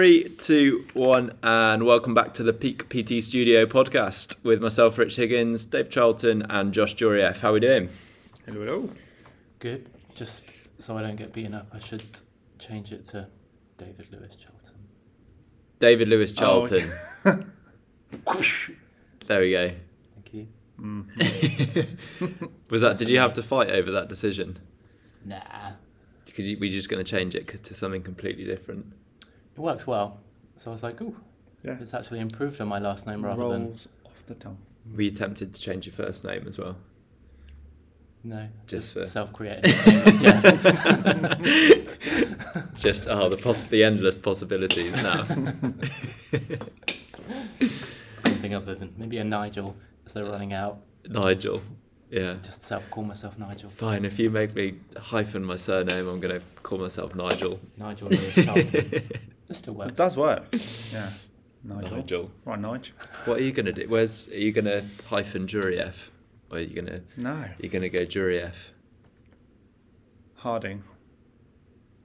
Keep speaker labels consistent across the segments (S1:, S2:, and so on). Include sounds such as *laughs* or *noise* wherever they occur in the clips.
S1: Three, two, one, and welcome back to the Peak PT Studio podcast with myself, Rich Higgins, Dave Charlton, and Josh Jurieff. How are we doing?
S2: Hello, hello.
S3: Good. Just so I don't get beaten up, I should change it to David Lewis Charlton.
S1: David Lewis
S2: Oh,
S1: Charlton. *laughs* there we go.
S3: Thank you. Mm-hmm. *laughs*
S1: Was that? Did you have to fight over that decision?
S3: Nah.
S1: Could you, were you just going to change it to something completely different?
S3: It works well. So I was like, ooh,
S2: Yeah.
S3: it's actually improved on my last name rather than.
S2: Rolls off the tongue.
S1: Were you tempted to change your first name as well?
S3: No,
S1: Just
S3: just,
S1: for-
S3: self created. *laughs* *laughs*
S1: Just oh, the poss- the endless possibilities now. *laughs*
S3: Something other than maybe a Nigel as they're running out.
S1: Nigel. Yeah.
S3: Just self call myself Nigel.
S1: Fine. If you make me hyphen my surname, I'm going to call myself Nigel.
S3: Nigel Lewis Charlton. It still works.
S2: It does work. *laughs* Yeah. Nigel.
S1: Nigel.
S2: Right, Nigel.
S1: What are you gonna do? Where's are you gonna hyphen Jurieff? Or are you gonna
S2: No.
S1: you're gonna go Jurieff?
S2: Harding.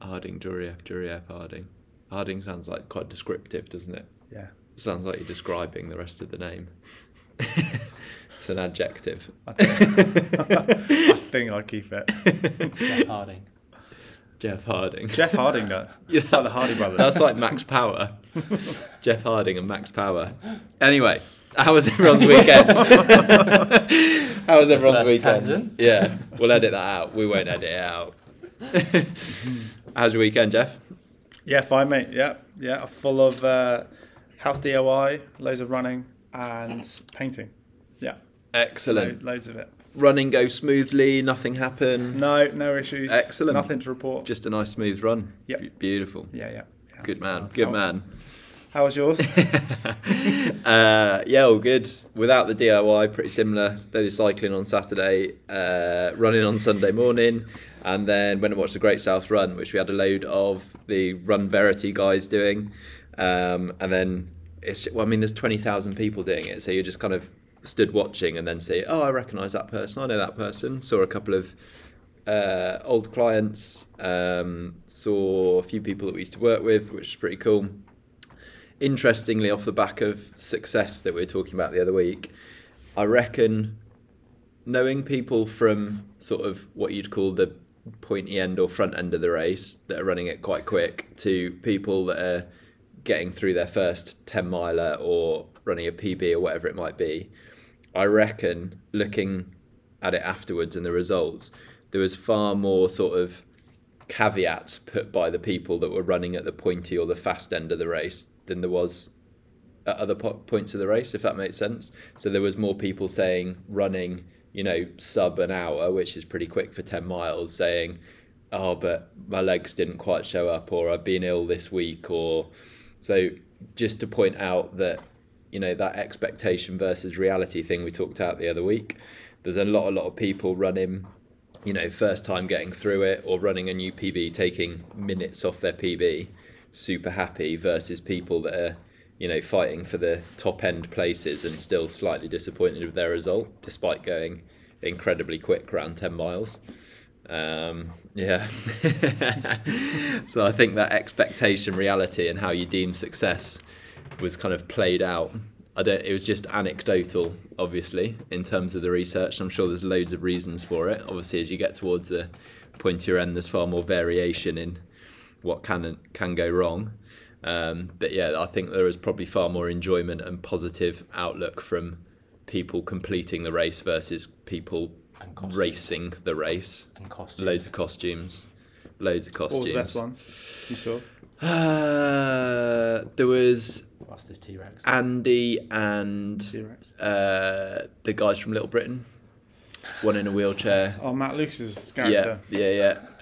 S1: Harding, Jurieff, Jurieff, Harding. Harding sounds like quite descriptive, doesn't it?
S2: Yeah.
S1: sounds like you're describing the rest of the name. *laughs* it's an adjective.
S2: I think, *laughs* I think I'd keep it.
S3: Jeff Harding.
S1: Jeff Harding.
S2: Jeff Harding, though. *laughs*
S1: Yeah,
S2: like the Hardy brothers.
S1: That's like Max Power. *laughs* Jeff Harding and Max Power. Anyway, how was everyone's weekend? *laughs* how was everyone's
S3: First
S1: weekend?
S3: tangent.
S1: Yeah, we'll edit that out. We won't edit it out. How's your weekend, Jeff?
S2: Yeah, fine, mate. Yeah, yeah. Full of uh, house DIY, loads of running, and painting. Yeah.
S1: Excellent.
S2: Lo- loads of it.
S1: Running go smoothly. Nothing happened.
S2: No, no issues.
S1: Excellent.
S2: Nothing to report.
S1: Just a nice smooth run.
S2: Yep.
S1: Be- Beautiful.
S2: yeah, yeah. yeah.
S1: Good man. Good man.
S2: How was yours? *laughs*
S1: uh, yeah, all good. Without the DIY, pretty similar. Of cycling on Saturday, uh, running on Sunday morning, and then went and watched the Great South Run, which we had a load of the Run Verity guys doing. Um, and then it's well, I mean, there's twenty thousand people doing it, so you're just kind of stood watching and then say, oh, I recognise that person. I know that person. Saw a couple of uh, old clients. Um, saw a few people that we used to work with, which is pretty cool interestingly, off the back of success that we were talking about the other week, I reckon knowing people from sort of what you'd call the pointy end or front end of the race that are running it quite quick to people that are getting through their first 10 miler or running a PB or whatever it might be, I reckon looking at it afterwards and the results, there was far more sort of caveats put by the people that were running at the pointy or the fast end of the race than there was at other po- points of the race, if that makes sense. So there was more people saying running, you know, sub an hour, which is pretty quick for 10 miles, saying, oh, but my legs didn't quite show up, or I've been ill this week, or so just to point out that, you know, that expectation versus reality thing we talked out the other week. There's a lot, a lot of people running you know, first time getting through it or running a new PB, taking minutes off their PB, super happy versus people that are, you know, fighting for the top end places and still slightly disappointed with their result despite going incredibly quick around 10 miles. Um, yeah. *laughs* so I think that expectation, reality, and how you deem success was kind of played out. I don't. It was just anecdotal, obviously, in terms of the research. I'm sure there's loads of reasons for it. Obviously, as you get towards the pointier end, there's far more variation in what can and can go wrong. Um, but yeah, I think there is probably far more enjoyment and positive outlook from people completing the race versus people
S3: And
S1: racing the race.
S3: And costumes.
S1: Loads of costumes. Loads of
S2: What was
S1: costumes.
S2: the best one you saw?
S1: Uh, there was
S3: Fastest T Rex.
S1: Andy and
S2: T-Rex.
S1: uh, the guys from Little Britain. One in a wheelchair. *laughs*
S2: Oh, Matt Lucas's
S1: Yeah,
S2: character.
S1: yeah,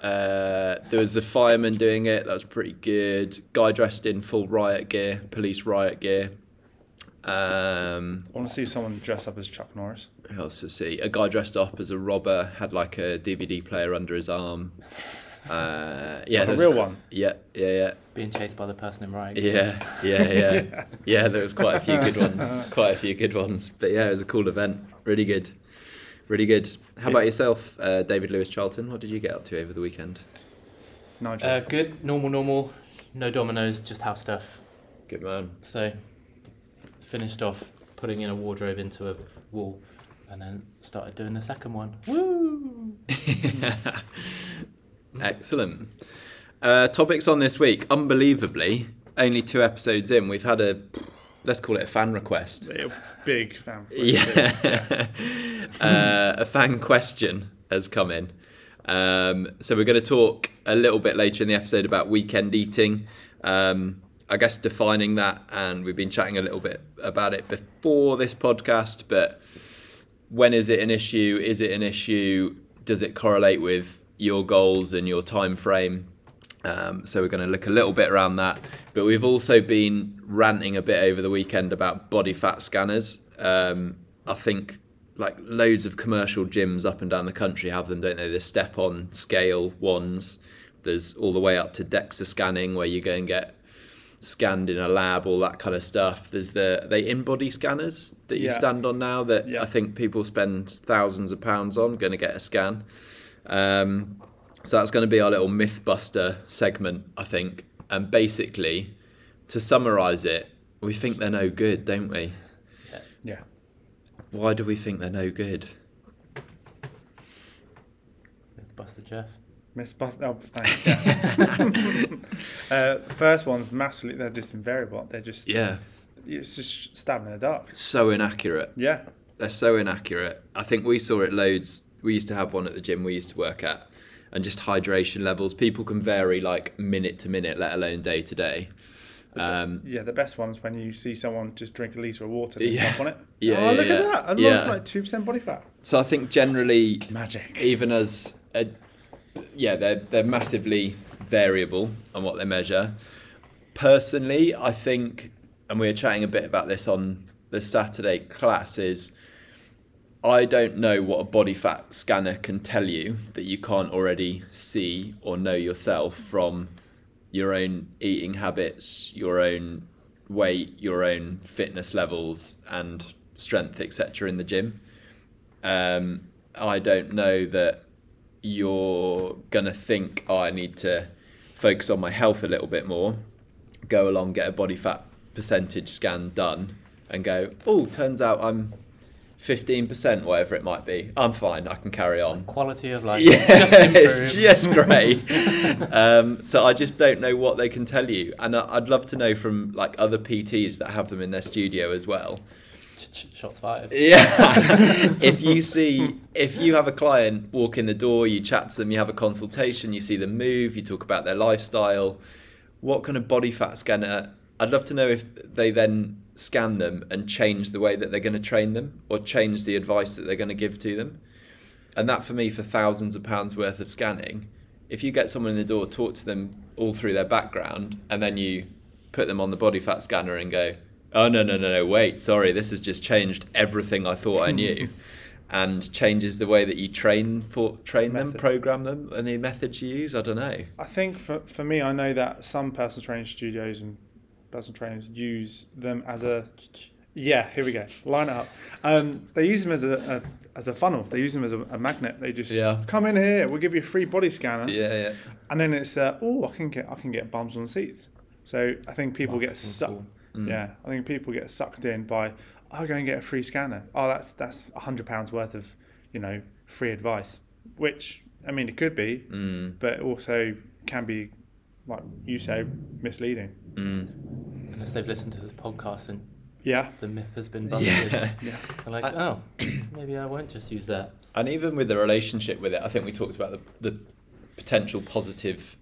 S1: yeah. Uh, there was a fireman doing it. That was pretty good. Guy dressed in full riot gear, police riot gear. Um,
S2: I want to see someone dress up as Chuck Norris.
S1: who else to see? A guy dressed up as a robber had like a DVD player under his arm. Uh, yeah,
S2: Like a real one.
S1: Yeah, yeah, yeah.
S3: Being chased by the person in riot.
S1: Yeah, yeah, yeah, *laughs* yeah. There was quite a few good ones. Quite a few good ones. But yeah, it was a cool event. Really good, really good. How about yourself, uh, David Lewis Charlton? What did you get up to over the weekend?
S2: Nigel.
S3: Uh, good. Normal, normal. No Domino's, just house stuff.
S1: Good man.
S3: So, finished off putting in a wardrobe into a wall, and then started doing the second one. *laughs* Woo! *laughs*
S1: Excellent. Uh, topics on this week. Unbelievably, only two episodes in, we've had a let's call it a fan request.
S2: A big fan. *laughs*
S1: Yeah, *laughs* uh, a fan question has come in. Um, so we're going to talk a little bit later in the episode about weekend eating. Um, I guess defining that, and we've been chatting a little bit about it before this podcast. But when is it an issue? Is it an issue? Does it correlate with your goals and your time frame? Um, so we're going to look a little bit around that. But we've also been ranting a bit over the weekend about body fat scanners. Um, I think like loads of commercial gyms up and down the country have them, don't they? The step on scale ones. There's all the way up to DEXA scanning where you go and get scanned in a lab, all that kind of stuff. There's the they InBody scanners that you
S2: Yeah.
S1: stand on now that
S2: Yeah.
S1: I think people spend thousands of pounds on going to get a scan. Um, so that's going to be our little MythBuster segment, I think. And basically, to summarise it, we think they're no good, don't we?
S2: Yeah. yeah.
S1: Why do we think they're no good?
S3: Mythbuster Jeff.
S2: Miss Buff. Oh, thanks. Yeah. *laughs* uh, the first one's massively. They're just invariable. They're just.
S1: Yeah,
S2: It's just stabbing in the dark.
S1: so inaccurate.
S2: Yeah.
S1: They're so inaccurate. I think we saw it loads. We used to have one at the gym we used to work at, and just hydration levels. People can vary like minute to minute, let alone day to day. Um,
S2: Yeah. The best one's when you see someone just drink a litre of water *laughs* and
S1: Yeah.
S2: jump on it.
S1: Yeah,
S2: Oh,
S1: yeah,
S2: look
S1: yeah.
S2: at that. I lost like 2% body fat.
S1: so I think generally
S2: Magic.
S1: even as a, yeah they're they're massively variable on what they measure personally i think and we were chatting a bit about this on the saturday class is i don't know what a body fat scanner can tell you that you can't already see or know yourself from your own eating habits your own weight your own fitness levels and strength etc in the gym. Um, I don't know that you're gonna think, oh, I need to focus on my health a little bit more, go along, get a body fat percentage scan done, and go, oh, turns out I'm 15%, whatever it might be. I'm fine, I can carry on.
S3: Quality of life *laughs*
S1: Yeah,
S3: is just
S1: it's just *laughs* great. um, so I just don't know what they can tell you, and I- I'd love to know from like other PTs that have them in their studio as well.
S3: Shots fired.
S1: Yeah. *laughs* if you see, if you have a client walk in the door, you chat to them, you have a consultation, you see them move, you talk about their lifestyle, what kind of body fat scanner? I'd love to know if they then scan them and change the way that they're going to train them or change the advice that they're going to give to them. And that for me, for thousands of pounds worth of scanning, if you get someone in the door, talk to them all through their background, and then you put them on the body fat scanner and go, oh, no, no, no, no, wait, sorry, this has just changed everything I thought I knew. *laughs* And changes the way that you train for train them, program them, and the methods you use. I don't know.
S2: I think for, for me, I know that some personal training studios and personal trainers use them as a yeah. Here we go. Line it up. Um, they use them as a, a as a funnel. They use them as a, a magnet. They just
S1: Yeah.
S2: come in here. We'll give you a free body scanner.
S1: Yeah, yeah.
S2: And then it's uh, oh, I can get I can get bums on seats. So I think people get sucked.
S3: tool.
S1: Mm.
S2: Yeah, I think people get sucked in by I'll go and get a free scanner. Oh, that's that's a hundred pounds worth of you know free advice. Which I mean, it could be,
S1: Mm,
S2: but also can be like you say misleading.
S1: mm.
S3: Unless they've listened to this podcast and
S2: Yeah,
S3: the myth has been busted.
S1: Yeah. *laughs*
S2: yeah,
S3: They're like,
S1: I-
S3: oh, maybe I won't just use that.
S1: And even with the relationship with it, I think we talked about the, the potential positive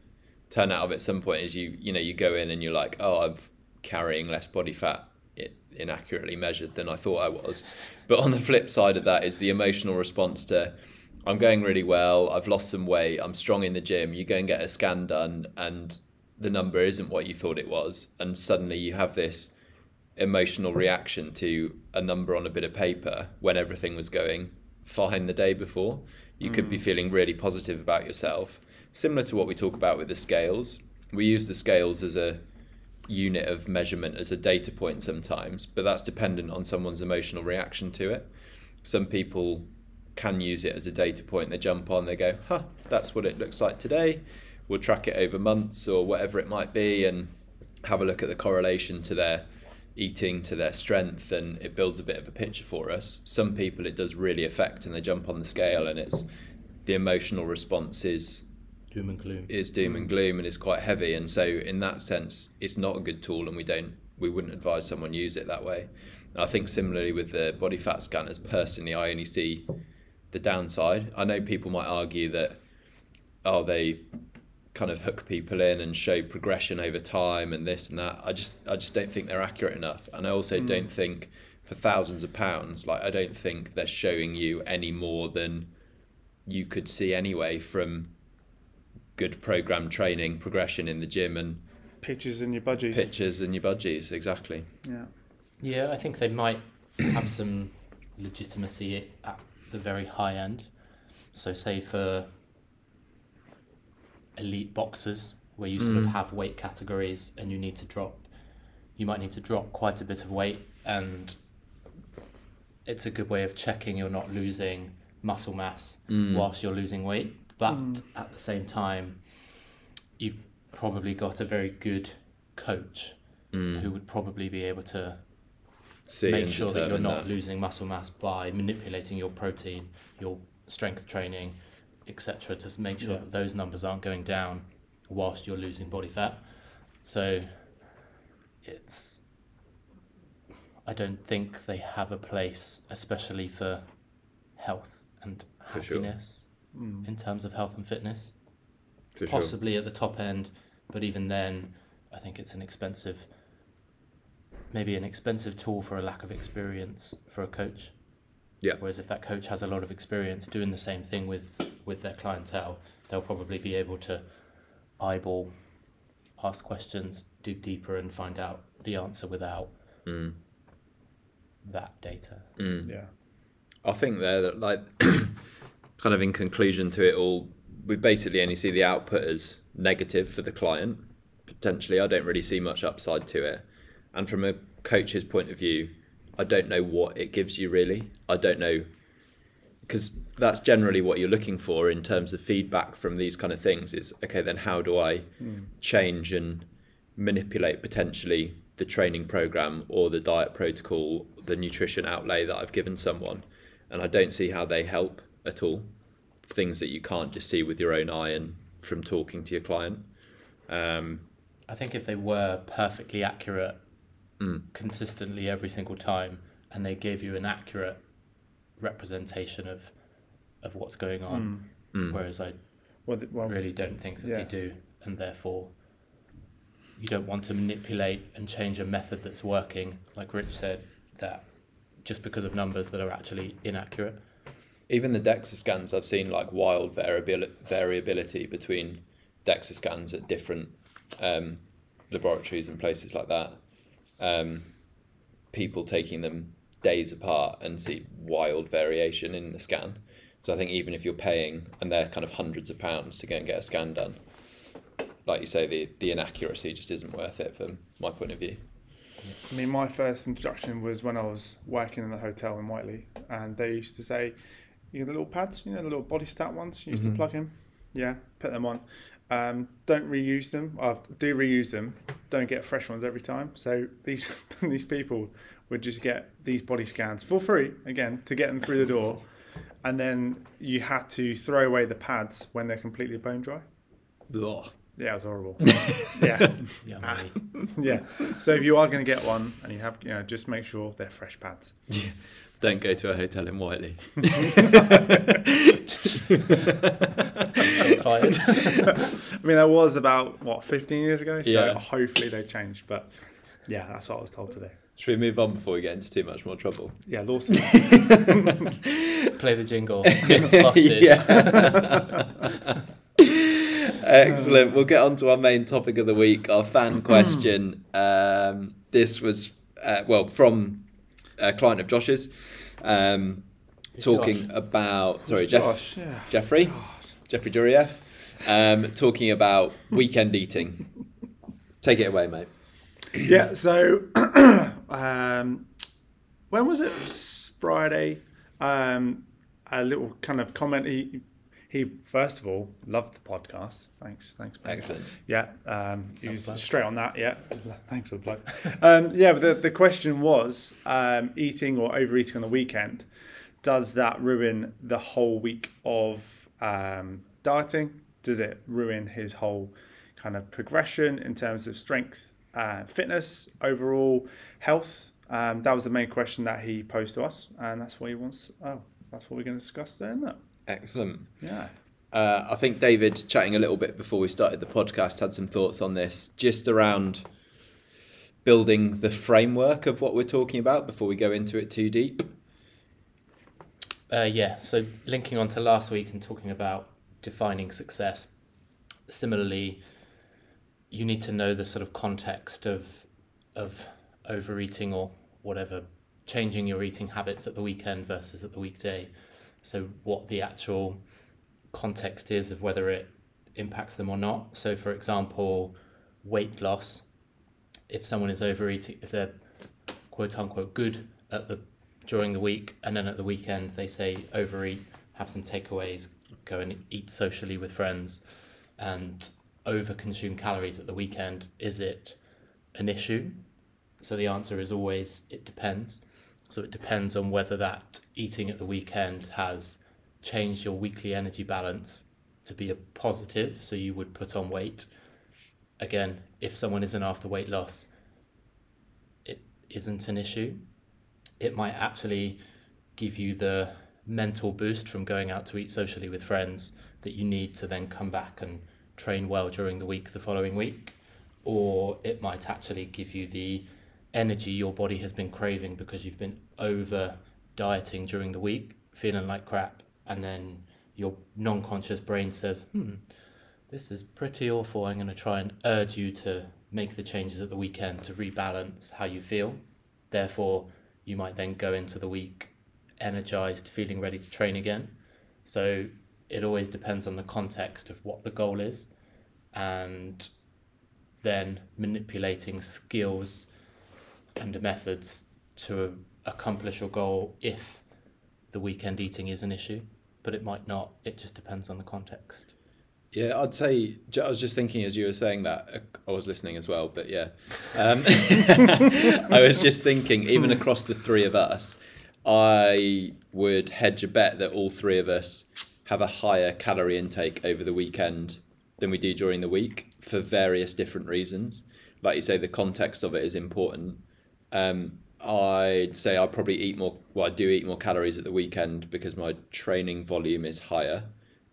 S1: turnout of it at some point is you you know you go in and you're like oh I'm carrying less body fat it inaccurately measured than I thought I was but on the flip side of that is the emotional response to I'm going really well I've lost some weight I'm strong in the gym you go and get a scan done and the number isn't what you thought it was and suddenly you have this emotional reaction to a number on a bit of paper when everything was going fine the day before. You could be hmm. feeling really positive about yourself. Similar to what we talk about with the scales. We use the scales as a unit of measurement, as a data point sometimes, but that's dependent on someone's emotional reaction to it. Some people can use it as a data point. They jump on, they go, huh, that's what it looks like today. We'll track it over months or whatever it might be. And have a look at the correlation to their eating to their strength and it builds a bit of a picture for us some people it does really affect and they jump on the scale and it's the emotional response is
S3: Doom and gloom.
S1: is doom and gloom and is quite heavy and so in that sense it's not a good tool and we don't we wouldn't advise someone use it that way i think similarly with the body fat scanners personally i only see the downside i know people might argue that oh they kind of hook people in and show progression over time and this and that i just i just don't think they're accurate enough and i also mm. don't think for thousands of pounds like i don't think they're showing you any more than you could see anyway from good program training progression in the gym and
S2: Pictures in your budgies.
S1: pictures and your budgies exactly
S2: Yeah.
S3: Yeah, I think they might *clears throat* have some legitimacy at the very high end. So, say for elite boxers, where you sort of mm. have weight categories and you need to drop, you might need to drop quite a bit of weight, and it's a good way of checking you're not losing muscle mass mm. whilst you're losing weight. But mm. at the same time, you've probably got a very good coach who would probably be able to
S1: see
S3: make sure that you're
S1: determine
S3: not losing muscle mass by manipulating your protein, your strength training, etc. To make sure
S2: Yeah.
S3: that those numbers aren't going down whilst you're losing body fat. So it's I don't think they have a place, especially for health and
S1: For sure.
S3: happiness hmm. in terms of health and fitness.
S1: for sure.
S3: Possibly at the top end, but even then, I think it's an expensive, maybe an expensive tool for a lack of experience for a coach.
S1: Yeah.
S3: Whereas if that coach has a lot of experience doing the same thing with with their clientele, they'll probably be able to eyeball, ask questions, dig deeper, and find out the answer without
S1: Mm.
S3: that data.
S1: Mm.
S2: Yeah.
S1: I think there that like *clears throat* kind of in conclusion to it all, we basically only see the output as negative for the client. Potentially, I don't really see much upside to it. And from a coach's point of view, I don't know what it gives you really. I don't know because that's generally what you're looking for in terms of feedback from these kind of things. Is okay, then how do I change and manipulate potentially the training program or the diet protocol, the nutrition outlay that I've given someone? And I don't see how they help at all. Things that you can't just see with your own eye and from talking to your client. Um,
S3: I think if they were perfectly accurate
S1: Mm.
S3: consistently every single time and they give you an accurate representation of of what's going on,
S1: Mm.
S3: whereas I
S2: Well, th- well
S3: really don't think that
S2: Yeah.
S3: they do, and therefore you don't want to manipulate and change a method that's working, like Rich said, that just because of numbers that are actually inaccurate.
S1: even the DEXA scans, I've seen like wild variability, variability between DEXA scans at different um, laboratories and places like that. Um, people taking them days apart and see wild variation in the scan. So I think even if you're paying and they're kind of hundreds of pounds to go and get a scan done, like you say, the, the inaccuracy just isn't worth it from my point of view.
S2: I mean, my first introduction was when I was working in the hotel in Whiteley, and they used to say, "You know the little pads, you know the little Bodystat ones. You used
S1: Mhm.
S2: to plug in, yeah, put them on. Um, don't reuse them. Uh, do reuse them. Don't get fresh ones every time. So these *laughs* these people would just get these body scans for free again to get them through the door, and then you had to throw away the pads when they're completely bone dry.
S1: Ugh.
S2: Yeah, it was horrible. *laughs* yeah.
S3: Yeah, *laughs*
S2: Ah. Yeah. So if you are going to get one and you have, you know, just make sure they're fresh pads. Yeah.
S1: Don't go to a hotel in Whiteley.
S3: Shots fired. *laughs*
S2: I mean, that was about what 15 years ago. So
S1: Yeah.
S2: hopefully they changed. But yeah, that's what I was told today.
S1: Should we move on before we get into too much more trouble?
S2: Yeah, lawsuit. *laughs*
S3: Play the jingle. *laughs* Hostage.
S1: Excellent. We'll get on to our main topic of the week, our fan question. Um, this was, uh, well, from a client of Josh's, um, talking
S3: Josh.
S1: about, sorry, Jeff,
S2: Gosh, yeah.
S1: Jeffrey, Jeffrey Durieff, um, talking about weekend eating. Take it away, mate.
S2: yeah. So *clears throat* um, when was it? Friday. Um, a little kind of comment. He he first of all loved the podcast. Thanks, thanks. mate.
S1: Excellent.
S2: Yeah, um, he was straight on that. Yeah, thanks for the plug. um, yeah, but the, the question was um, eating or overeating on the weekend. Does that ruin the whole week of um, dieting? Does it ruin his whole kind of progression in terms of strength, uh, fitness, overall health? Um, that was the main question that he posed to us, and that's what he wants. Oh, that's what we're going to discuss there, isn't it?
S1: Excellent.
S2: Yeah.
S1: Uh, I think David, chatting a little bit before we started the podcast, had some thoughts on this, just around building the framework of what we're talking about before we go into it too deep.
S3: Uh, yeah, so linking on to last week and talking about defining success, similarly, you need to know the sort of context of of overeating or whatever, changing your eating habits at the weekend versus at the weekday. So what the actual context is of whether it impacts them or not. So for example, weight loss, if someone is overeating, if they're quote unquote good at the during the week and then at the weekend they say overeat, have some takeaways, go and eat socially with friends and over consume calories at the weekend, is it an issue? So the answer is always it depends. So it depends on whether that eating at the weekend has changed your weekly energy balance to be a positive, so you would put on weight. Again, if someone isn't after weight loss, it isn't an issue. It might actually give you the mental boost from going out to eat socially with friends that you need to then come back and train well during the week the following week. Or it might actually give you the energy your body has been craving because you've been over dieting during the week, feeling like crap, and then your non conscious brain says, hmm, this is pretty awful. I'm going to try and urge you to make the changes at the weekend to rebalance how you feel. Therefore, you might then go into the week energized, feeling ready to train again. So it always depends on the context of what the goal is and then manipulating skills and methods to accomplish your goal if the weekend eating is an issue, but it might not. It just depends on the context.
S1: Yeah, I'd say I was just thinking as you were saying that I was listening as well, but yeah, um, *laughs* I was just thinking even across the three of us, I would hedge a bet that all three of us have a higher calorie intake over the weekend than we do during the week for various different reasons. Like you say, the context of it is important. Um, I'd say I probably eat more. Well, I do eat more calories at the weekend because my training volume is higher,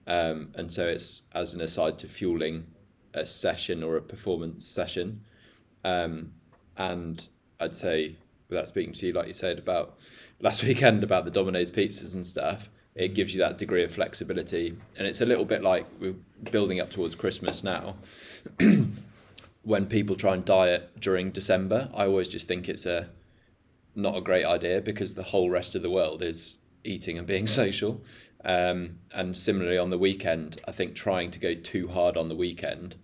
S1: um, and so it's as an aside to fueling a session or a performance session. Um, and I'd say, without speaking to you, like you said about last *laughs* weekend about the Domino's pizzas and stuff, it gives you that degree of flexibility, and it's a little bit like we're building up towards Christmas now. *clears throat* when people try and diet during December, I always just think it's a not a great idea because the whole rest of the world is eating and being *laughs* social. Um, and similarly on the weekend, I think trying to go too hard on the weekend,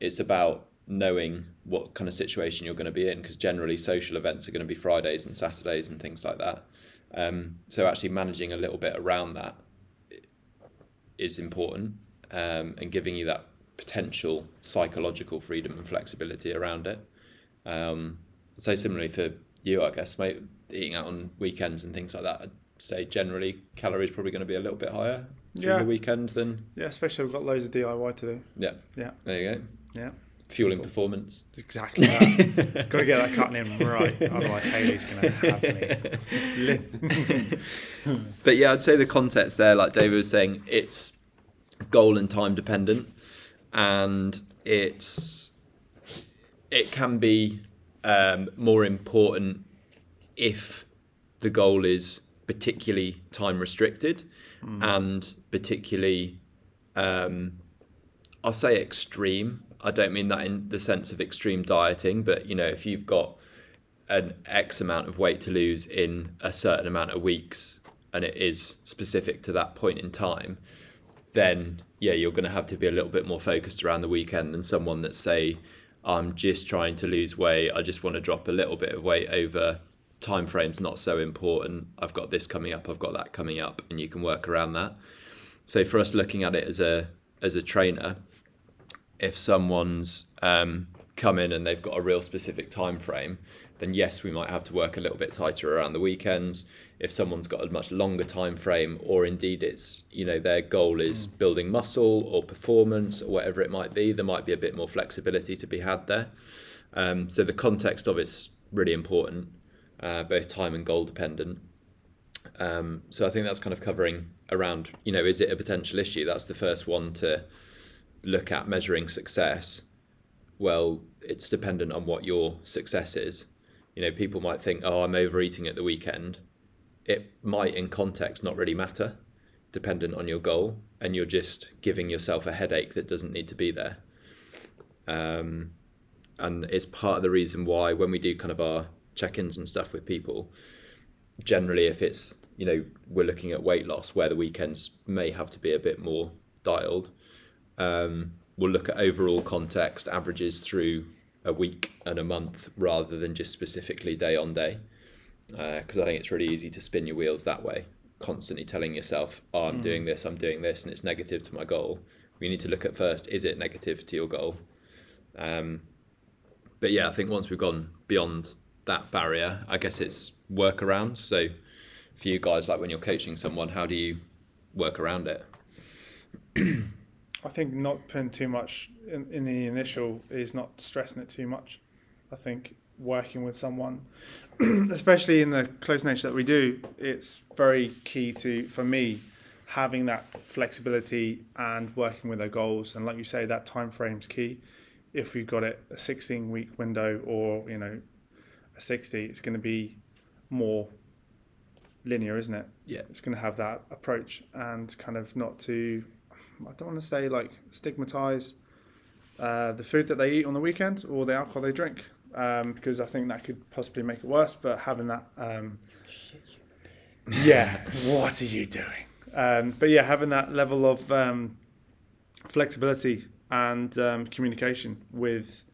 S1: it's about knowing what kind of situation you're going to be in because generally social events are going to be Fridays and Saturdays and things like that. Um, so actually managing a little bit around that is important um, and giving you that potential psychological freedom and flexibility around it. Um, I'd similarly for you, I guess, mate, eating out on weekends and things like that. Say generally calories probably going to be a little bit higher during
S2: Yeah.
S1: the weekend than
S2: Yeah, especially we've got loads of DIY to do.
S1: yeah.
S2: Yeah.
S1: There you go.
S2: Yeah.
S1: Fueling performance.
S2: Exactly that. *laughs* Got to get that cutting in right, otherwise Haley's going to have me. *laughs*
S1: But yeah, I'd say the context there, like David was saying, it's goal and time dependent, and it's it can be um, more important if the goal is particularly time restricted and particularly um, I'll say extreme. I don't mean that in the sense of extreme dieting, but you know, if you've got an X amount of weight to lose in a certain amount of weeks and it is specific to that point in time, then yeah, you're going to have to be a little bit more focused around the weekend than someone that say, I'm just trying to lose weight. I just want to drop a little bit of weight over time frames not so important. I've got this coming up, I've got that coming up, and you can work around that. So for us looking at it as a as a trainer, if someone's um, come in and they've got a real specific time frame, then yes, we might have to work a little bit tighter around the weekends. If someone's got a much longer time frame, or indeed it's you know their goal is building muscle or performance or whatever it might be, there might be a bit more flexibility to be had there. Um, so the context of it's really important, uh, both time and goal dependent. Um, so I think that's kind of covering around you know is it a potential issue? That's the first one to look at measuring success. Well, it's dependent on what your success is. You know, people might think, oh, I'm overeating at the weekend. It might, in context, not really matter, dependent on your goal, and you're just giving yourself a headache that doesn't need to be there. Um, and it's part of the reason why when we do kind of our check-ins and stuff with people, generally, if it's you know we're looking at weight loss, where the weekends may have to be a bit more dialed, um, we'll look at overall context, averages through a week and a month rather than just specifically day on day. Because uh, I think it's really easy to spin your wheels that way, constantly telling yourself, oh, I'm mm. doing this, I'm doing this, and it's negative to my goal. We need to look at first, is it negative to your goal? Um, but yeah, I think once we've gone beyond that barrier, I guess it's workarounds. So for you guys, like when you're coaching someone, how do you work around it? *clears throat*
S2: I think not putting too much in, in the initial is not stressing it too much. I think working with someone, *clears throat* especially in the close nature that we do, it's very key to for me having that flexibility and working with their goals. And like you say, that time frame's key. If we've got it a 16 week window or you know a 60, it's going to be more linear, isn't it?
S1: Yeah,
S2: it's going to have that approach and kind of not to I don't want to say like stigmatize uh, the food that they eat on the weekend or the alcohol they drink um, because I think that could possibly make it worse. But having that, um, yeah, what are you doing? Um, but yeah, having that level of um, flexibility and um, communication with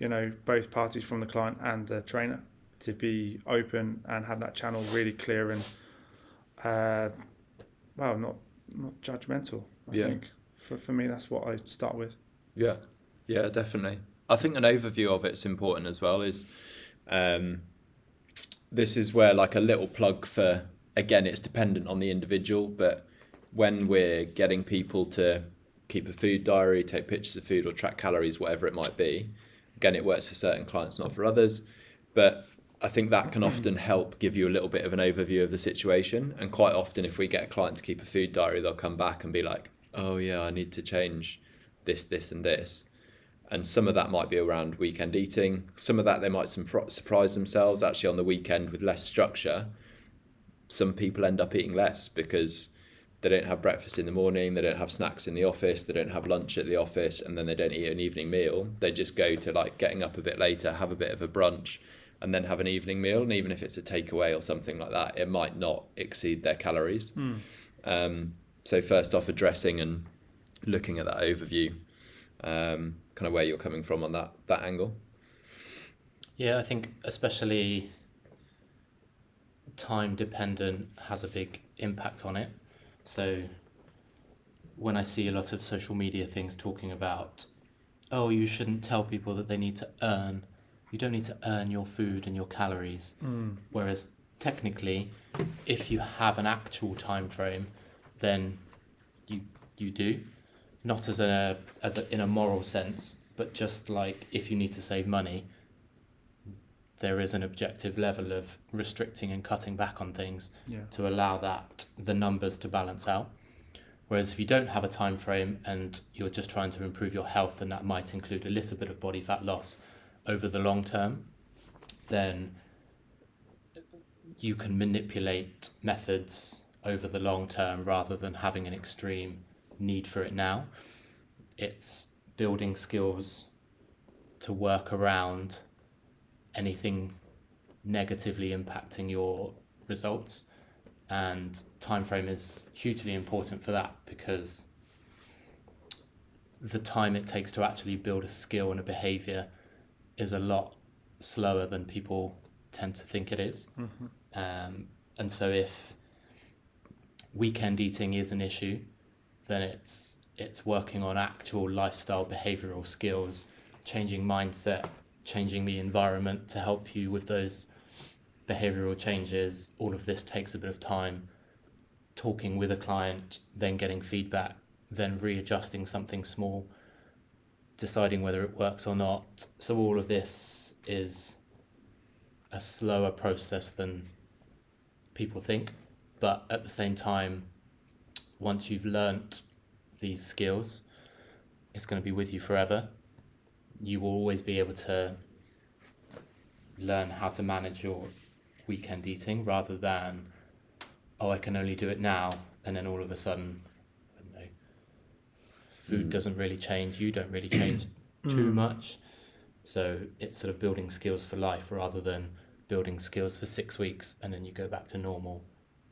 S2: you know both parties from the client and the trainer to be open and have that channel really clear and uh, well not not judgmental I yeah. think for, for me, that's what I start with.
S1: Yeah, yeah, definitely. I think an overview of it's important as well. Is um, this is where like a little plug for again, it's dependent on the individual, but when we're getting people to keep a food diary, take pictures of food, or track calories, whatever it might be. Again, it works for certain clients, not for others. But I think that can often help give you a little bit of an overview of the situation. And quite often, if we get a client to keep a food diary, they'll come back and be like, oh yeah, I need to change this, this, and this. And some of that might be around weekend eating. Some of that they might surprise themselves actually on the weekend with less structure. Some people end up eating less because they don't have breakfast in the morning, they don't have snacks in the office, they don't have lunch at the office, and then they don't eat an evening meal. They just go to like getting up a bit later, have a bit of a brunch, and then have an evening meal. And even if it's a takeaway or something like that, it might not exceed their calories. Mm. Um, so first off, addressing and looking at that overview, um, kind of where you're coming from on that that angle.
S3: Yeah, I think especially time dependent has a big impact on it. So when I see a lot of social media things talking about, oh, you shouldn't tell people that they need to earn. You don't need to earn your food and your calories. Mm. Whereas technically, if you have an actual time frame then you you do, not as a as a, in a moral sense, but just like if you need to save money, there is an objective level of restricting and cutting back on things
S2: yeah.
S3: to allow that the numbers to balance out. Whereas if you don't have a time frame and you're just trying to improve your health, and that might include a little bit of body fat loss over the long term, then you can manipulate methods over the long term rather than having an extreme need for it now. It's building skills to work around anything negatively impacting your results and time frame is hugely important for that because the time it takes to actually build a skill and a behavior is a lot slower than people tend to think it is. Mm-hmm. Um, and so if weekend eating is an issue, then it's it's working on actual lifestyle behavioral skills, changing mindset, changing the environment to help you with those behavioral changes. All of this takes a bit of time. Talking with a client, then getting feedback, then readjusting something small, deciding whether it works or not. So all of this is a slower process than people think, but at the same time, once you've learnt these skills, it's going to be with you forever. You will always be able to learn how to manage your weekend eating rather than, oh, I can only do it now, and then all of a sudden, I don't know, food
S1: Mm.
S3: doesn't really change, you don't really change *clears throat* too much. So it's sort of building skills for life rather than building skills for six weeks and then you go back to normal.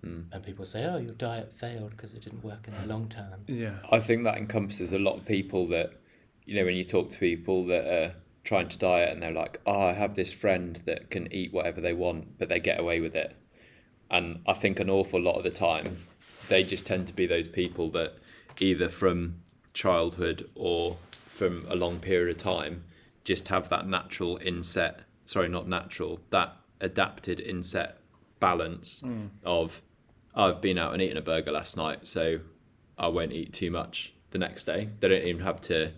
S1: Mm.
S3: And people say, oh, your diet failed because it didn't work in the long term.
S2: Yeah.
S1: I think that encompasses a lot of people that, you know, when you talk to people that are trying to diet and they're like, oh, I have this friend that can eat whatever they want, but they get away with it. And I think an awful lot of the time, they just tend to be those people that either from childhood or from a long period of time just have that natural inset, sorry, not natural, that adapted inset balance hmm. of, I've been out and eaten a burger last night, so I won't eat too much the next day. They don't even have to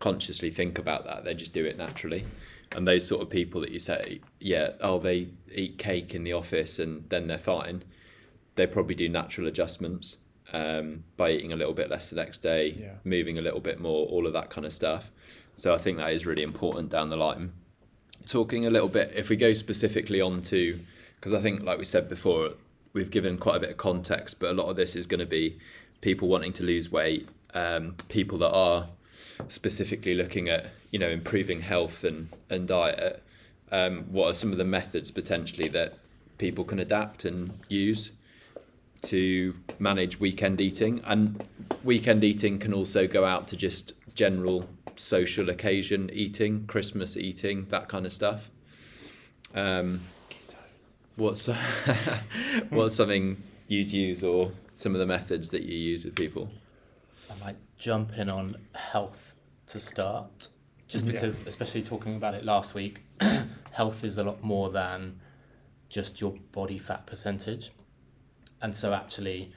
S1: consciously think about that. They just do it naturally. And those sort of people that you say, yeah, oh, they eat cake in the office and then they're fine. They probably do natural adjustments um, by eating a little bit less the next day,
S2: Yeah.
S1: moving a little bit more, all of that kind of stuff. So I think that is really important down the line. Talking a little bit, if we go specifically on to, because I think, like we said before, we've given quite a bit of context, but a lot of this is going to be people wanting to lose weight, um, people that are specifically looking at you know improving health and and diet. Um, what are some of the methods potentially that people can adapt and use to manage weekend eating? And weekend eating can also go out to just general social occasion eating, Christmas eating, that kind of stuff. Um, what's *laughs* what's something you'd use or some of the methods that you use with people?
S3: I might jump in on health to start, just
S2: Yeah.
S3: because, especially talking about it last week, *clears throat* health is a lot more than just your body fat percentage. And so, actually,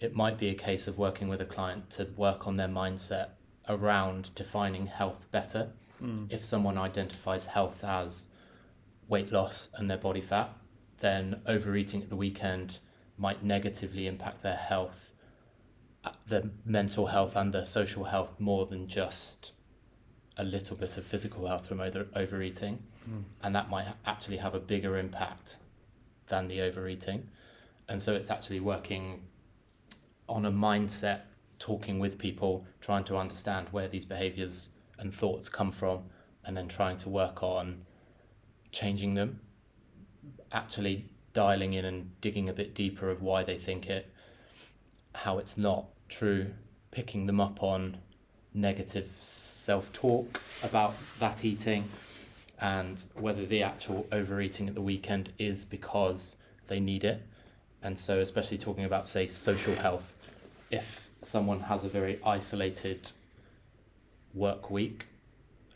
S3: it might be a case of working with a client to work on their mindset around defining health better. If someone identifies health as weight loss and their body fat, then overeating at the weekend might negatively impact their health uh, their mental health and their social health more than just a little bit of physical health from over, overeating. Hmm. And that might actually have a bigger impact than the overeating. And so it's actually working on a mindset, talking with people, trying to understand where these behaviors and thoughts come from, and then trying to work on changing them. Actually dialing in and digging a bit deeper of why they think it, how it's not true, picking them up on negative self talk about that eating, and whether the actual overeating at the weekend is because they need it. And so, especially talking about, say, social health, if someone has a very isolated work week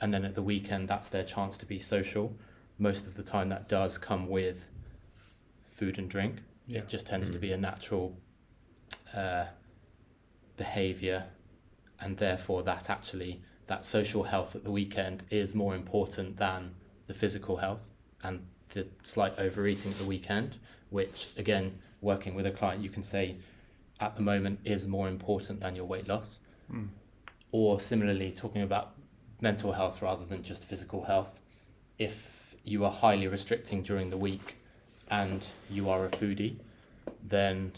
S3: and then at the weekend that's their chance to be social, most of the time that does come with food and drink.
S2: Yeah.
S3: It just tends to be a natural uh, behavior, and therefore that actually that social health at the weekend is more important than the physical health and the slight overeating at the weekend, which again, working with a client, you can say at the moment is more important than your weight loss. Hmm. Or similarly, talking about mental health rather than just physical health, if you are highly restricting during the week and you are a foodie, then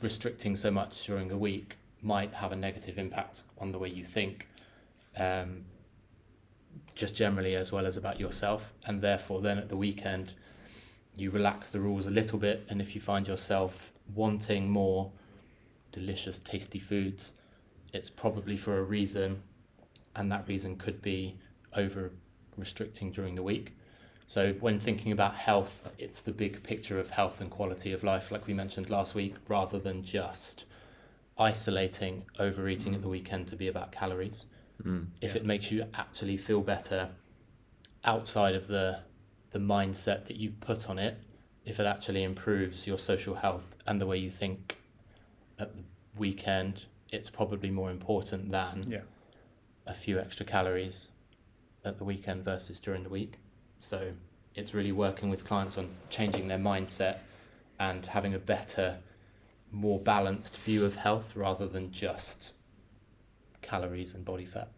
S3: restricting so much during the week might have a negative impact on the way you think, um, just generally as well as about yourself. And therefore, then at the weekend, you relax the rules a little bit. And if you find yourself wanting more delicious, tasty foods, it's probably for a reason. And that reason could be over restricting during the week. So, when thinking about health, it's the big picture of health and quality of life, like we mentioned last week, rather than just isolating overeating at the weekend to be about calories.
S1: Mm.
S3: If it makes you actually feel better outside of the the mindset that you put on it, if it actually improves your social health and the way you think at the weekend, it's probably more important than
S2: Yeah.
S3: a few extra calories at the weekend versus during the week. So it's really working with clients on changing their mindset and having a better, more balanced view of health rather than just calories and body fat.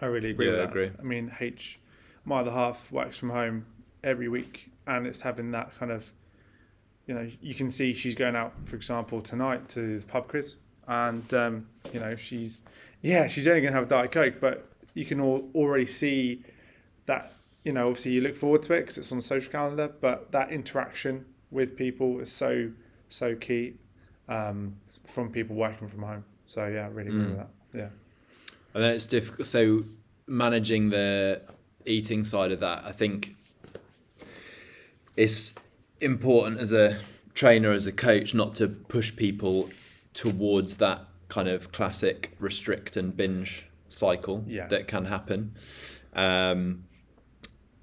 S2: I really agree
S1: Yeah,
S2: with
S1: I agree.
S2: I mean, H, my other half works from home every week, and it's having that kind of, you know, you can see she's going out, for example, tonight to the pub quiz, and um, you know, she's, yeah, she's only going to have diet coke, but you can all, already see that, you know, obviously you look forward to it because it's on the social calendar, but that interaction with people is so so key um, from people working from home. So yeah, I really agree
S1: Mm.
S2: with that. Yeah.
S1: And then it's difficult. So managing the eating side of that, I think it's important as a trainer, as a coach, not to push people towards that kind of classic restrict and binge cycle
S2: Yeah.
S1: that can happen. Um,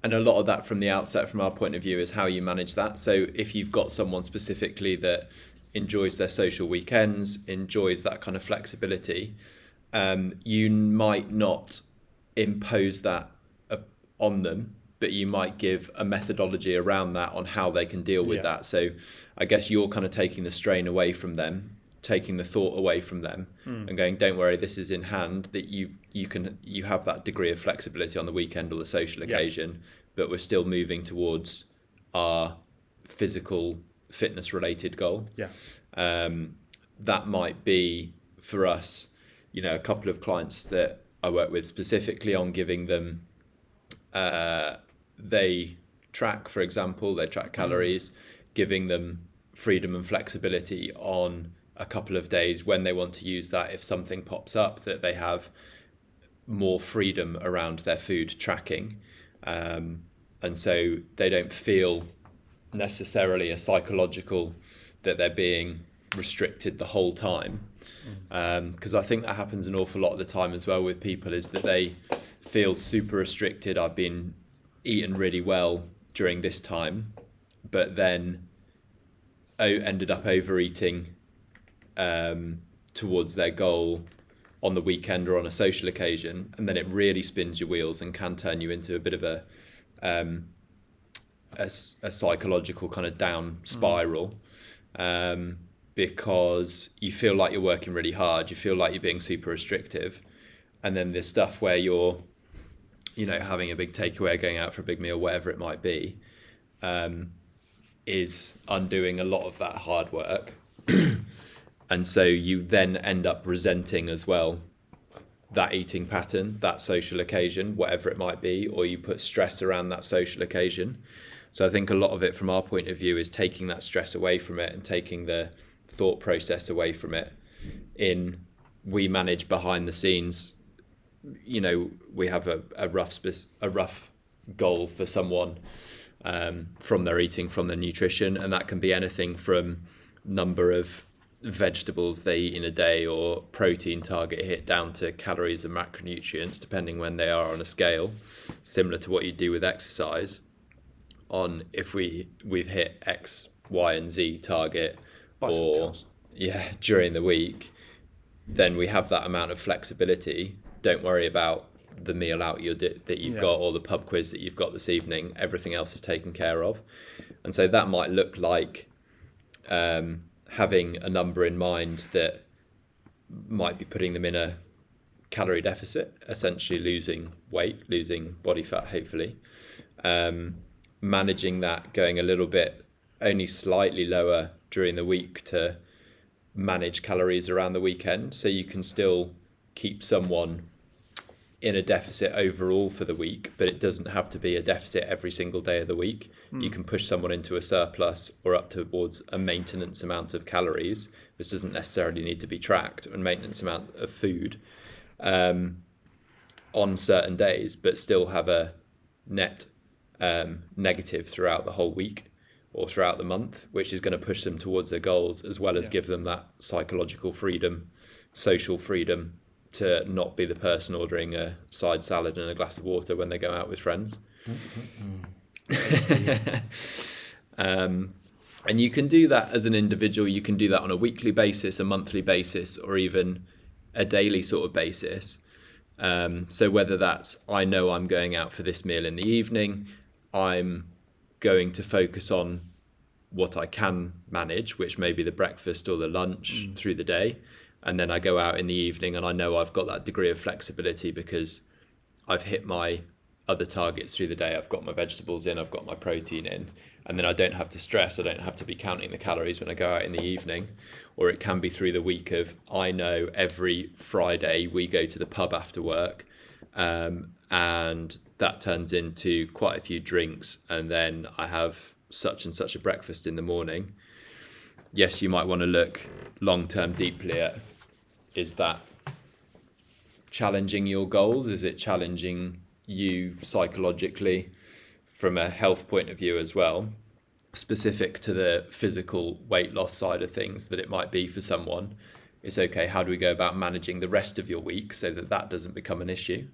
S1: and a lot of that from the outset, from our point of view, is how you manage that. So if you've got someone specifically that enjoys their social weekends, enjoys that kind of flexibility, um, you might not impose that uh, on them, but you might give a methodology around that on how they can deal with
S2: Yeah.
S1: that. So I guess you're kind of taking the strain away from them, taking the thought away from them, and going, "Don't worry, this is in hand." That you you can you have that degree of flexibility on the weekend or the social
S2: Yeah.
S1: occasion, but we're still moving towards our physical fitness related goal
S2: Yeah.
S1: um, that might be for us, you know, a couple of clients that I work with specifically on giving them, uh, they track, for example, they track calories, giving them freedom and flexibility on a couple of days when they want to use that. If something pops up, that they have more freedom around their food tracking. Um, and so they don't feel necessarily a psychological that they're being restricted the whole time because I think that happens an awful lot of the time as well with people is that they feel super restricted I've been eating really well during this time but then o- ended up overeating um, towards their goal on the weekend or on a social occasion and then it really spins your wheels and can turn you into a bit of a um, a, a psychological kind of down spiral. Um, because you feel like you're working really hard, you feel like you're being super restrictive, and then there's stuff where you're, you know, having a big takeaway, going out for a big meal, whatever it might be, um, is undoing a lot of that hard work, *clears throat* and so you then end up resenting as well that eating pattern, that social occasion, whatever it might be, or you put stress around that social occasion. So I think a lot of it from our point of view is taking that stress away from it and taking the thought process away from it. In we manage behind the scenes, you know, we have a, a rough a rough goal for someone um, from their eating, from their nutrition, and that can be anything from number of vegetables they eat in a day or protein target hit down to calories and macronutrients, depending when they are on a scale, similar to what you do with exercise. On if we we've hit X, Y, and Z target,
S2: Bicycle
S1: or
S2: counts.
S1: yeah *laughs* during the week, then we have that amount of flexibility. Don't worry about the meal out you di- that you've
S2: Yeah.
S1: got or the pub quiz that you've got this evening. Everything else is taken care of, and so that might look like um, having a number in mind that might be putting them in a calorie deficit, essentially losing weight, losing body fat, hopefully. Um, managing that, going a little bit only slightly lower during the week to manage calories around the weekend so you can still keep someone in a deficit overall for the week, but it doesn't have to be a deficit every single day of the week. You can push someone into a surplus or up towards a maintenance amount of calories. This doesn't necessarily need to be tracked, and maintenance amount of food um, on certain days, but still have a net um, negative throughout the whole week or throughout the month, which is going to push them towards their goals as well as
S2: Yeah.
S1: give them that psychological freedom, social freedom to not be the person ordering a side salad and a glass of water when they go out with friends. *laughs* um, and you can do that as an individual. You can do that on a weekly basis, a monthly basis, or even a daily sort of basis. Um, so whether that's I know I'm going out for this meal in the evening, I'm going to focus on what I can manage, which may be the breakfast or the lunch through the day, and then I go out in the evening and I know I've got that degree of flexibility because I've hit my other targets through the day. I've got my vegetables in, I've got my protein in, and then I don't have to stress. I don't have to be counting the calories when I go out in the evening. Or it can be through the week of I know every Friday we go to the pub after work, um, and that turns into quite a few drinks, and then I have such and such a breakfast in the morning. Yes, you might want to look long term deeply at is that challenging your goals? Is it challenging you psychologically from a health point of view as well? Specific to the physical weight loss side of things that it might be for someone, it's okay. How do we go about managing the rest of your week so that that doesn't become an issue?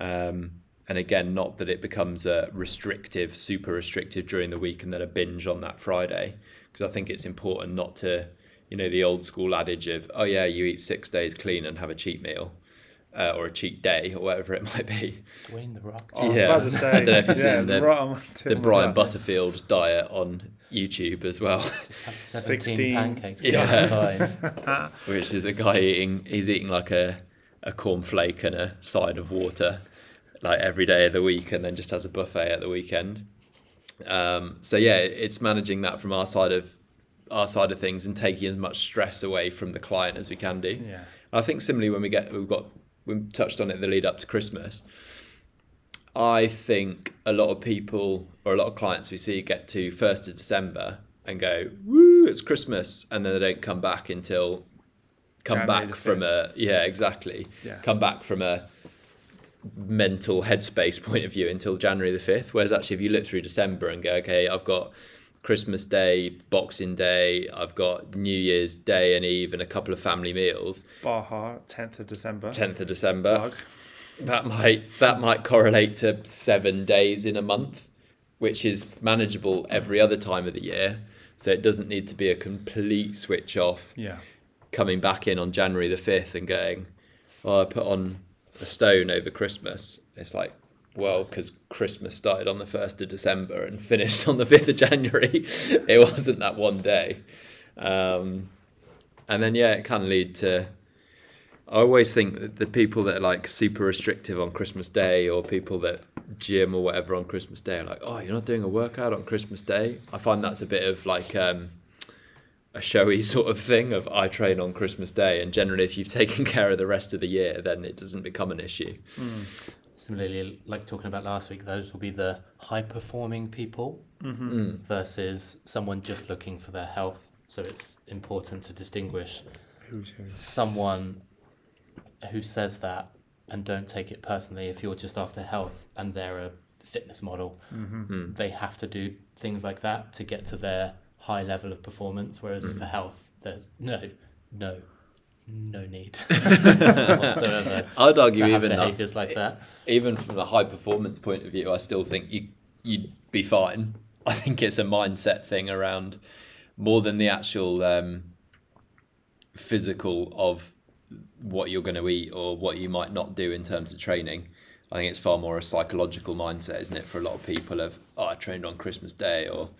S1: Um, and again, not that it becomes a restrictive, super restrictive during the week and then a binge on that Friday, because I think it's important not to, you know, the old school adage of, oh yeah, you eat six days clean and have a cheat meal. Uh, or a cheat day, or whatever it *laughs* might be.
S3: Dwayne the Rock.
S2: Oh, I was
S1: Yeah.
S2: about to say, *laughs*
S1: I don't know if you've
S2: yeah,
S1: seen the-
S2: right on
S1: The *laughs* Brian
S2: that.
S1: Butterfield diet on YouTube as well,
S3: Just have 17
S2: 16.
S3: pancakes.
S1: Yeah. Which is a guy eating, he's eating like a, a cornflake and a side of water like every day of the week and then just has a buffet at the weekend. Um, so yeah, it's managing that from our side of our side of things and taking as much stress away from the client as we can do.
S2: Yeah.
S1: I think similarly when we get we've got we touched on it in the lead up to Christmas. I think a lot of people or a lot of clients we see get to first of December and go, "Woo, it's Christmas," and then they don't come back until come
S2: January
S1: back from a yeah exactly
S2: Yeah.
S1: come back from a mental headspace *laughs* point of view until January the fifth. Whereas actually, if you look through December and go, okay, I've got Christmas Day, Boxing Day, I've got New Year's Day and Eve, and a couple of family meals.
S2: Baja, 10th of December.
S1: 10th of December.
S2: Bug.
S1: That might that might correlate to seven days in a month, which is manageable every other time of the year. So it doesn't need to be a complete switch off.
S2: Yeah.
S1: Coming back in on January the fifth and going, "Oh, I put on a stone over Christmas." It's like, well, because Christmas started on the first of December and finished on the fifth of January. *laughs* it wasn't that one day, um, and then yeah, it can lead to I always think that the people that are like super restrictive on Christmas Day or people that gym or whatever on Christmas Day are like, oh, you're not doing a workout on Christmas Day. I find that's a bit of like um, a showy *laughs* sort of thing of I train on Christmas Day. And generally, if you've *laughs* taken care of the rest of the year, then it doesn't become an issue.
S3: Similarly, like talking about last week, those will be the high performing people
S1: Mm.
S3: versus someone just looking for their health. So it's important to distinguish
S2: Who's who?
S3: someone who says that and don't take it personally if you're just after health and they're a fitness model.
S1: Mm.
S3: They have to do things like that to get to their high level of performance. Whereas for health, there's no, no, no need *laughs* whatsoever *laughs*
S1: I'd argue even that,
S3: behaviors like that.
S1: even from a high performance point of view, I still think you you'd be fine. *laughs* I think it's a mindset thing around more than the actual um, physical of what you're going to eat or what you might not do in terms of training. I think it's far more a psychological mindset, isn't it, for a lot of people of oh, I trained on Christmas Day or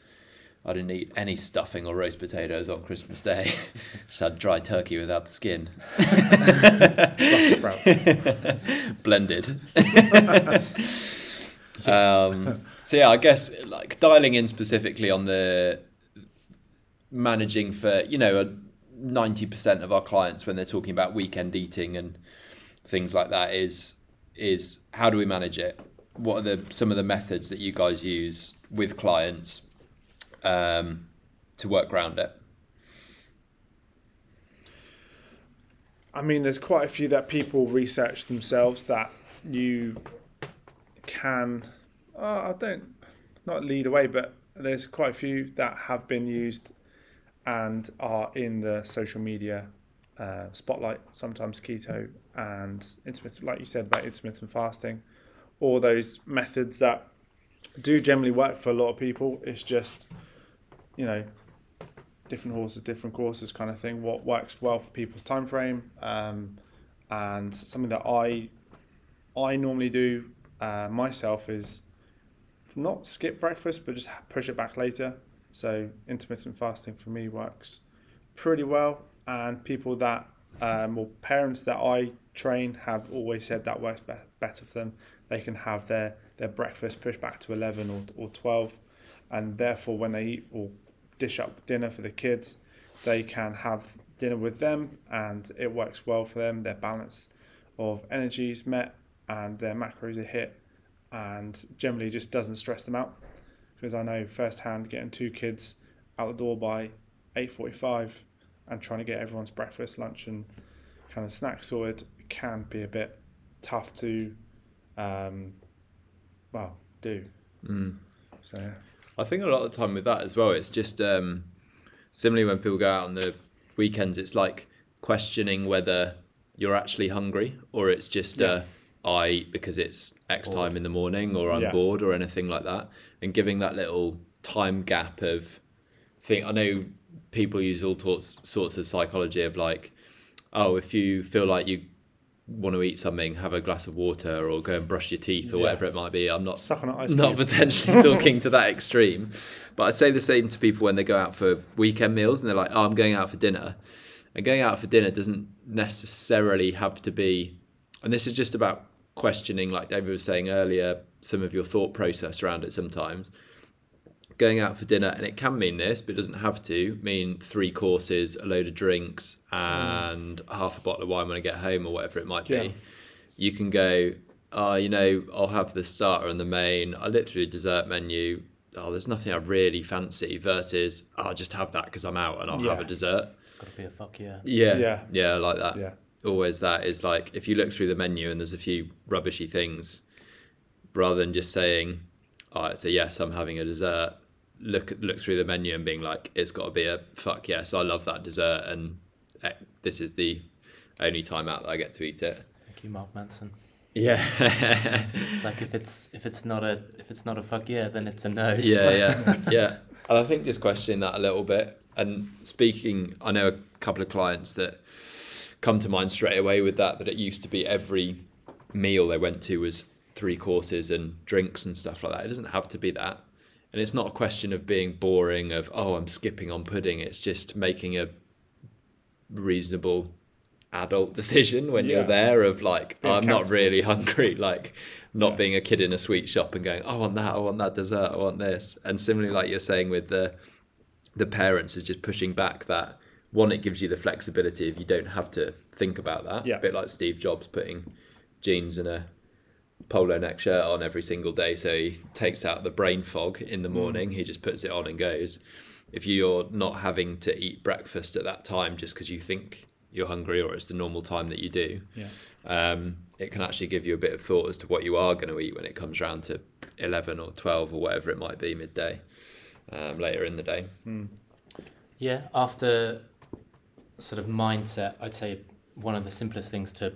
S1: I didn't eat any stuffing or roast potatoes on Christmas Day. *laughs* Just had dry turkey without the skin. *laughs* Blended. *laughs* um, so yeah, I guess like dialing in specifically on the managing for you know ninety percent of our clients when they're talking about weekend eating and things like that is is how do we manage it? What are the some of the methods that you guys use with clients um, to work around it?
S2: I mean, there's quite a few that people research themselves that you can, uh, I don't, not lead away, but there's quite a few that have been used and are in the social media uh, spotlight. Sometimes keto and intermittent, like you said about intermittent fasting, all those methods that do generally work for a lot of people. It's just, you know, different horses, different courses, kind of thing. What works well for people's time frame, um, and something that I I normally do uh, myself is not skip breakfast, but just push it back later. So intermittent fasting for me works pretty well, and people that um, or parents that I train have always said that works be- better for them. They can have their their breakfast pushed back to eleven or, or twelve, and therefore when they eat or dish up dinner for the kids, they can have dinner with them, and it works well for them. Their balance of energy is met, and their macros are hit, and generally just doesn't stress them out. Because I know firsthand getting two kids out the door by eight forty-five, and trying to get everyone's breakfast, lunch, and kind of snacks sorted can be a bit tough to, um, well, do.
S1: Mm.
S2: So.
S1: I think a lot of the time with that as well, it's just um, similarly when people go out on the weekends, it's like questioning whether you're actually hungry or it's just
S2: Yeah.
S1: uh, I eat because it's X time in the morning or I'm
S2: Yeah.
S1: bored or anything like that, and giving that little time gap of think. I know people use all sorts sorts of psychology of like, oh, if you feel like you want to eat something, have a glass of water or go and brush your teeth or
S2: Yeah.
S1: whatever it might be. I'm not
S2: Suck on an ice
S1: not potentially *laughs* talking to that extreme, but I say the same to people when they go out for weekend meals and they're like, "Oh, I'm going out for dinner," and going out for dinner doesn't necessarily have to be, and this is just about questioning, like David was saying earlier, some of your thought process around it. Sometimes going out for dinner, and it can mean this, but it doesn't have to mean three courses, a load of drinks, mm. and half a bottle of wine when I get home or whatever it might be
S2: Yeah.
S1: you can go, oh, you know, I'll have the starter and the main. I look through the dessert menu. Oh, there's nothing I really fancy. Versus, oh, I'll just have that because I'm out and I'll have a dessert.
S3: It's got to be a fuck yeah.
S1: Yeah,
S2: Yeah.
S1: yeah, like that.
S2: Yeah.
S1: Always that is like if you look through the menu and there's a few rubbishy things, rather than just saying, "Oh, it's a yes, I'm having a dessert." Look look through the menu and being like, "It's got to be a fuck yes, I love that dessert, and eh, this is the only time out that I get to eat it."
S3: Thank you, Mark Manson.
S1: Yeah.
S3: It's like if it's if it's not a if it's not a fuck yeah, then it's a no.
S1: yeah, yeah, *laughs* yeah. And I think just questioning that a little bit. And speaking, I know a couple of clients that come to mind straight away with that. That it used to be every meal they went to was three courses and drinks and stuff like that. It doesn't have to be that. And it's not a question of being boring. Of oh, I'm skipping on pudding. It's just making a reasonable adult *laughs* decision when you're there of like
S2: Being
S1: I'm not really hungry *laughs* like not
S2: Yeah.
S1: being a kid in a sweet shop and going I want that I want that dessert I want this and similarly like you're saying with the the parents is just pushing back that one it gives you the flexibility if you don't have to think about that
S2: Yeah.
S1: a bit like Steve Jobs putting jeans and a polo neck shirt on every single day so he takes out the brain fog in
S2: Mm.
S1: the morning he just puts it on and goes if you're not having to eat breakfast at that time just because you think you're hungry or it's the normal time that you do
S2: Yeah.
S1: um, it can actually give you a bit of thought as to what you are going to eat when it comes around to 11 or 12 or whatever it might be midday um, later in the day
S3: Yeah, after sort of mindset, I'd say one of the simplest things to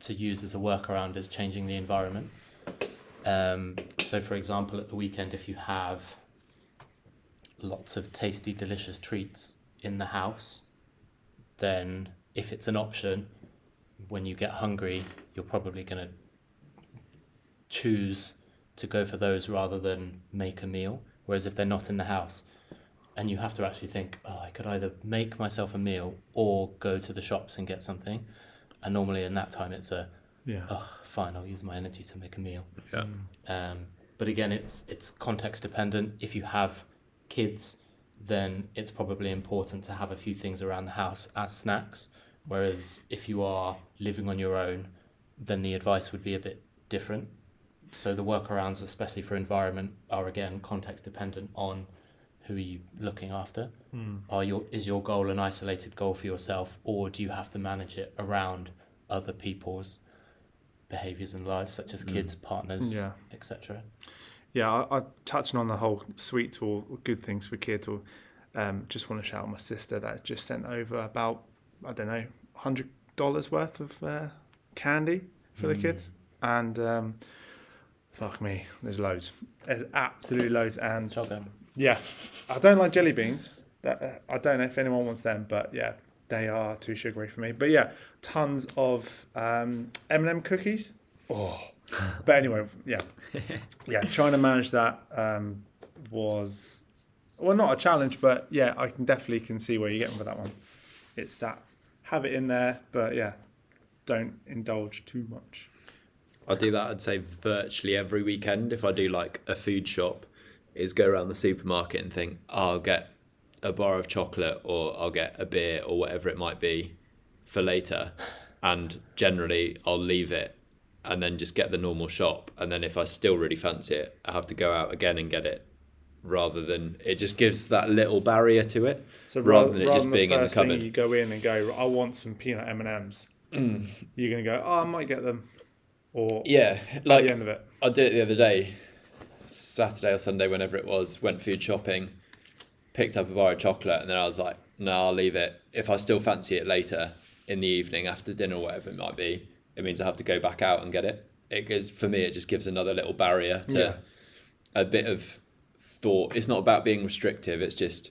S3: to use as a workaround is changing the environment. Um, so, for example, at the weekend, if you have lots of tasty, delicious treats in the house, then if it's an option, when you get hungry, you're probably going to choose to go for those rather than make a meal. Whereas if they're not in the house, and you have to actually think, oh, I could either make myself a meal or go to the shops and get something. And normally in that time, it's a,
S2: Yeah.
S3: oh, fine, I'll use my energy to make a meal.
S1: yeah
S3: Um, but again, it's it's context dependent. If you have kids, then it's probably important to have a few things around the house as snacks. Whereas if you are living on your own, then the advice would be a bit different. So the workarounds, especially for environment, are again context dependent on who are you looking after. Are your is your goal an isolated goal for yourself, or do you have to manage it around other people's behaviors and lives, such as kids, partners,
S2: Yeah.
S3: etc.
S2: yeah, I, I touching on the whole sweets or good things for kids. Or um, just want to shout out my sister that just sent over about I don't know hundred dollars worth of uh, candy for the kids, and um, fuck me, there's loads. There's absolutely loads, and
S3: Choco.
S2: Yeah, I don't like jelly beans. That, uh, I don't know if anyone wants them, but yeah, they are too sugary for me. But yeah, tons of um, M&M cookies. Oh, *laughs* but anyway, yeah, *laughs* yeah. Trying to manage that um, was well, not a challenge, but yeah, I can definitely can see where you're getting with that one. It's that have it in there, but yeah, don't indulge too much.
S1: I do that. I'd say virtually every weekend. If I do like a food shop, is go around the supermarket and think oh, I'll get a bar of chocolate or I'll get a beer or whatever it might be for later, and generally I'll leave it and then just get the normal shop. And then if I still really fancy it, I have to go out again and get it. Rather than it just gives that little barrier to it,
S2: So
S1: rather
S2: rather,
S1: than it just being in the
S2: thing
S1: cupboard.
S2: you go in and go, I want some peanut M and M's. Mm. You're gonna go, oh, I might get them, or
S1: Yeah,
S2: at
S1: like
S2: the end of it.
S1: I did it the other day, Saturday or Sunday, whenever it was. Went food shopping, picked up a bar of chocolate, and then I was like, "No, I'll leave it. If I still fancy it later in the evening after dinner, or whatever it might be, it means I have to go back out and get it. It gives for me, it just gives another little barrier to
S2: Yeah.
S1: a bit of thought. It's not about being restrictive. It's just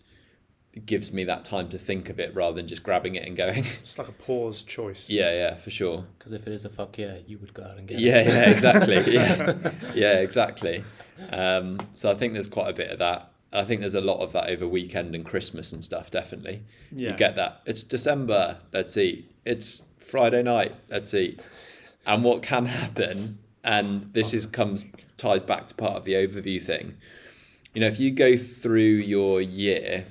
S1: it gives me that time to think of it rather than just grabbing it and going. *laughs*
S2: It's like a pause choice.
S1: yeah, yeah, for sure.
S3: Because if it is a fuck yeah, you would go out and get it.
S1: Yeah, yeah, exactly. *laughs* Yeah, yeah, exactly. Um, so I think there's quite a bit of that. I think there's a lot of that over weekend and Christmas and stuff. Definitely,
S2: Yeah.
S1: you get that. It's December. Let's eat. It's Friday night. Let's eat. And what can happen, and this is comes ties back to part of the overview thing. You know, if you go through your year,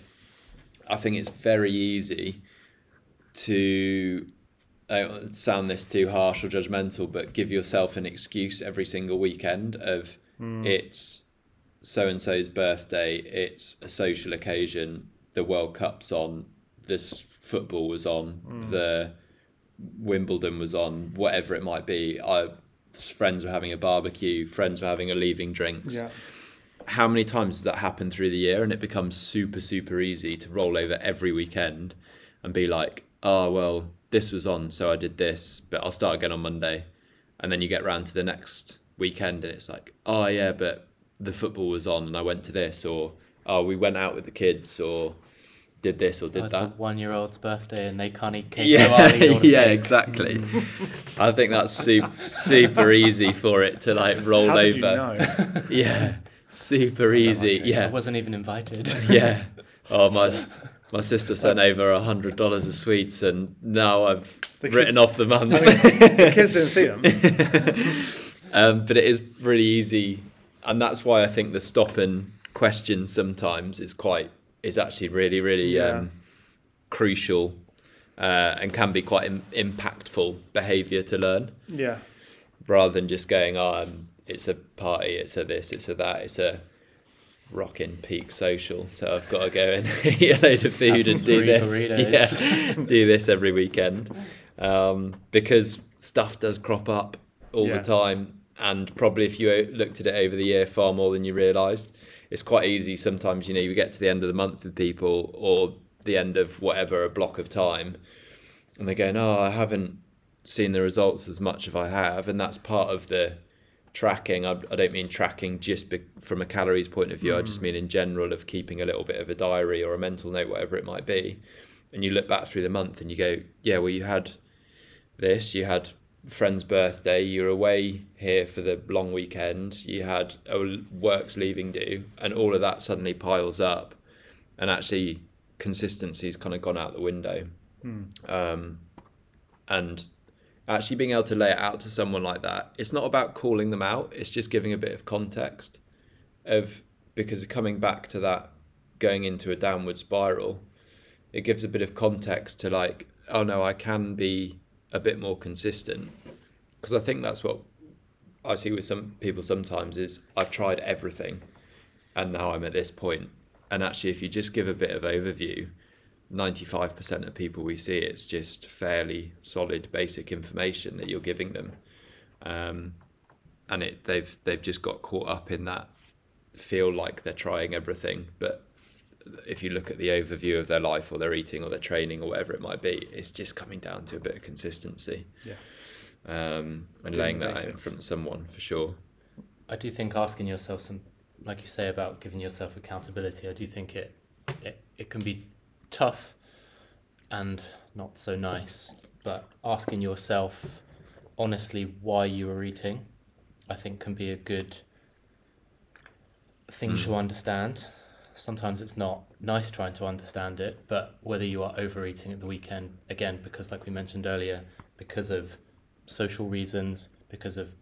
S1: I think it's very easy to I don't sound this too harsh or judgmental, but give yourself an excuse every single weekend of Hmm. it's so and so's birthday, it's a social occasion, the World Cup's on, this football was on, hmm. the Wimbledon was on, whatever it might be. I friends were having a barbecue, friends were having a leaving drinks
S2: Yeah.
S1: how many times does that happen through the year and it becomes super super easy to roll over every weekend and be like oh well this was on so i did this but i'll start again on monday and then you get round to the next weekend and it's like oh yeah but the football was on and i went to this or oh we went out with the kids or did this or
S3: Oh,
S1: did
S3: it's a
S1: that
S3: one-year-old's birthday and they can't eat cake
S1: yeah,
S3: I'll eat *laughs*
S1: yeah,
S3: cake.
S1: exactly. *laughs* I think that's super, super easy for it to like roll
S2: How
S1: over.
S2: did you know? *laughs*
S1: Yeah, super easy. Yeah.
S3: I wasn't even invited.
S1: yeah. Oh my, my sister sent over a hundred dollars of sweets, and now I've
S2: The
S1: written
S2: kids-
S1: off the month.
S2: the kids didn't see them.
S1: Um, but it is really easy, and that's why I think the stop and question sometimes is quite is actually really really
S2: Yeah.
S1: um, crucial, uh, and can be quite Im- impactful behaviour to learn
S2: Yeah.
S1: rather than just going on. it's a party, it's a this, it's a that, it's a rocking peak social. So I've got to go and *laughs* eat a load of food and do this.
S3: burritos.
S1: Yeah, *laughs* do this every weekend. Um, because stuff does crop up all
S2: Yeah.
S1: the time. And probably if you uh, looked at it over the year far more than you realised, it's quite easy sometimes, you know, you get to the end of the month with people or the end of whatever, a block of time, and they're going, oh, I haven't seen the results as much as I have. And that's part of the tracking. I, I don't mean tracking just be, from a calories point of view. I just mm. mean in general of keeping a little bit of a diary or a mental note, whatever it might be. And you look back through the month and you go, yeah, well, you had this, you had friend's birthday, you're away here for the long weekend, you had a work's leaving due, and all of that suddenly piles up. And actually, consistency's kind of gone out the window. Um, and actually being able to lay it out to someone like that, it's not about calling them out, it's just giving a bit of context of because coming back to that going into a downward spiral, it gives a bit of context to like, oh no, I can be a bit more consistent. Because I think that's what I see with some people sometimes is I've tried everything and now I'm at this point. And actually if you just give a bit of overview, 95% of people we see it's just fairly solid basic information that you're giving them um, and it they've they've just got caught up in that feel like they're trying everything, but if you look at the overview of their life or their eating or their training or whatever it might be, it's just coming down to a bit of consistency.
S2: Yeah.
S1: Um, and
S2: Doing
S1: laying
S2: the
S1: that out in front of someone for sure.
S3: I do think asking yourself some, like you say about giving yourself accountability, I do think it, it, it can be tough and not so nice, but asking yourself honestly why you are eating, I think can be a good thing to understand. Sometimes it's not nice trying to understand it, but whether you are overeating at the weekend, again, because like we mentioned earlier, because of social reasons, because of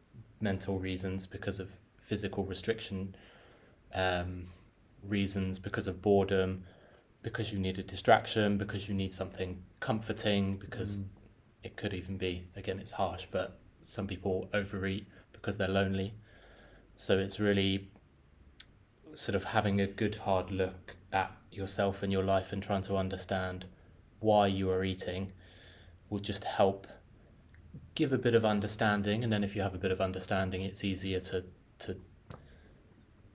S3: mental reasons, because of physical restriction um, reasons, because of boredom, because you need a distraction, because you need something comforting, because it could even be, again, it's harsh, but some people overeat because they're lonely. So it's really sort of having a good hard look at yourself and your life and trying to understand why you are eating will just help give a bit of understanding. And then if you have a bit of understanding it's easier to to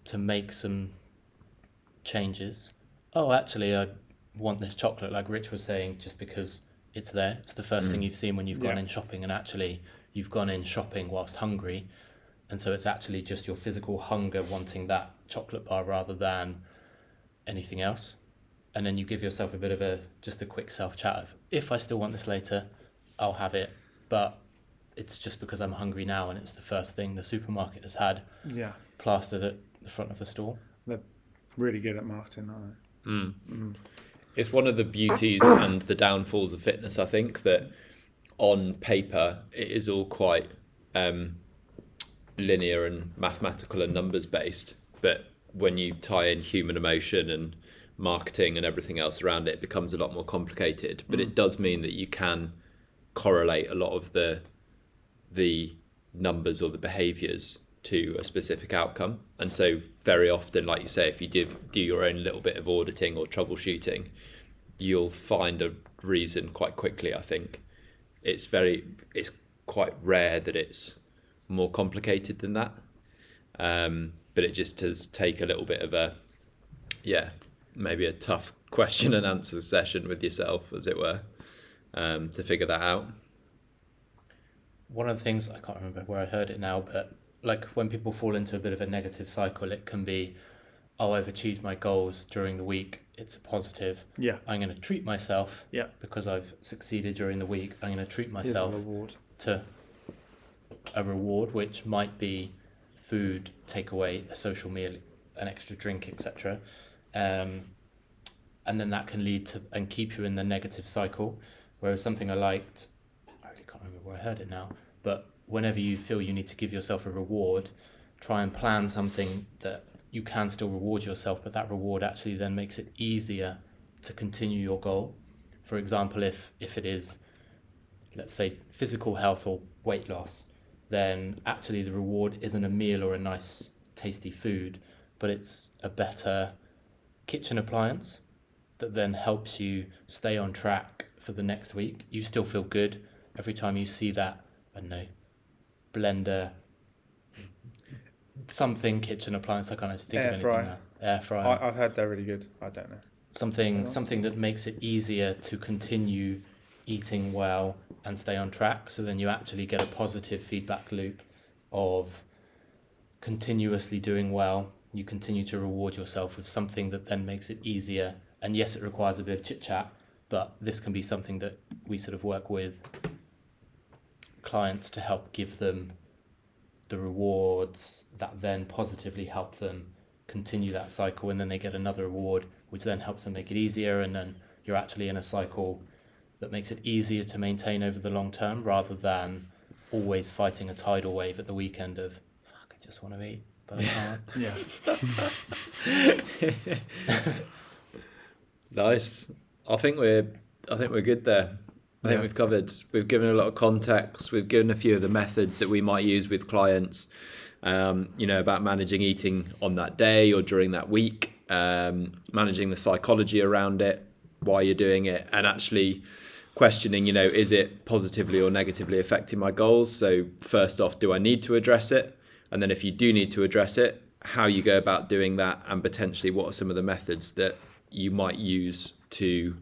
S3: to make some changes. Oh actually i want this chocolate like rich was saying just because it's there. It's the first thing mm. you've seen when you've gone
S2: Yeah.
S3: in shopping. And actually you've gone in shopping whilst hungry. And so it's actually just your physical hunger wanting that chocolate bar rather than anything else and then you give yourself a bit of a just a quick self chat of if i still want this later i'll have it but it's just because i'm hungry now and it's the first thing the supermarket has had
S2: Yeah.
S3: plastered at the front of the store They're
S2: Really good at marketing, aren't
S1: Mm.
S2: they? Mm.
S1: It's one of the beauties and the downfalls of fitness. I think that on paper it is all quite um, linear and mathematical and numbers based, but when you tie in human emotion and marketing and everything else around it, it becomes a lot more complicated. But it does mean that you can correlate a lot of the the numbers or the behaviors to a specific outcome. And so very often, like you say, if you do, do your own little bit of auditing or troubleshooting, you'll find a reason quite quickly, I think. It's very it's quite rare that it's more complicated than that. Um, but it just does take a little bit of a yeah, maybe a tough *laughs* question and answer session with yourself, as it were, um, to figure that out.
S3: one of the things I can't remember where I heard it now, but like when people fall into a bit of a negative cycle, it can be, oh, I've achieved my goals during the week. It's a positive.
S2: Yeah.
S3: I'm going to treat myself
S2: Yeah.
S3: because I've succeeded during the week. I'm going to treat
S2: Here's a
S3: myself
S2: reward.
S3: to a reward, which might be food, takeaway, a social meal, an extra drink, etc. Um, and then that can lead to and keep you in the negative cycle. Whereas something I liked, I really can't remember where I heard it now, but whenever you feel you need to give yourself a reward, try and plan something that you can still reward yourself, but that reward actually then makes it easier to continue your goal. For example, if if it is, let's say, physical health or weight loss, then actually the reward isn't a meal or a nice tasty food, but it's a better kitchen appliance that then helps you stay on track for the next week. You still feel good every time you see that, I don't know, blender, something kitchen appliance. I can't actually think
S2: Air
S3: of anything
S2: fryer.
S3: now. Air fryer
S2: I, I've heard they're really good. I don't know.
S3: something something that makes it easier to continue eating well and stay on track. So then you actually get a positive feedback loop of continuously doing well. You continue to reward yourself with something that then makes it easier. And yes it requires a bit of chit chat but this can be something that we sort of work with clients to help give them the rewards that then positively help them continue that cycle. And then they get another reward which then helps them make it easier. And then you're actually in a cycle that makes it easier to maintain over the long term rather than always fighting a tidal wave at the weekend of fuck I just want to eat but I can't *laughs*
S2: Yeah. *laughs*
S1: Nice. I think we're I think we're good there. I think
S2: Yeah.
S1: we've covered we've given a lot of context, we've given a few of the methods that we might use with clients. Um, you know, about managing eating on that day or during that week, um, managing the psychology around it, why you're doing it, and actually questioning, you know, is it positively or negatively affecting my goals? So first off, do I need to address it? And then if you do need to address it, how you go about doing that, and potentially what are some of the methods that you might use to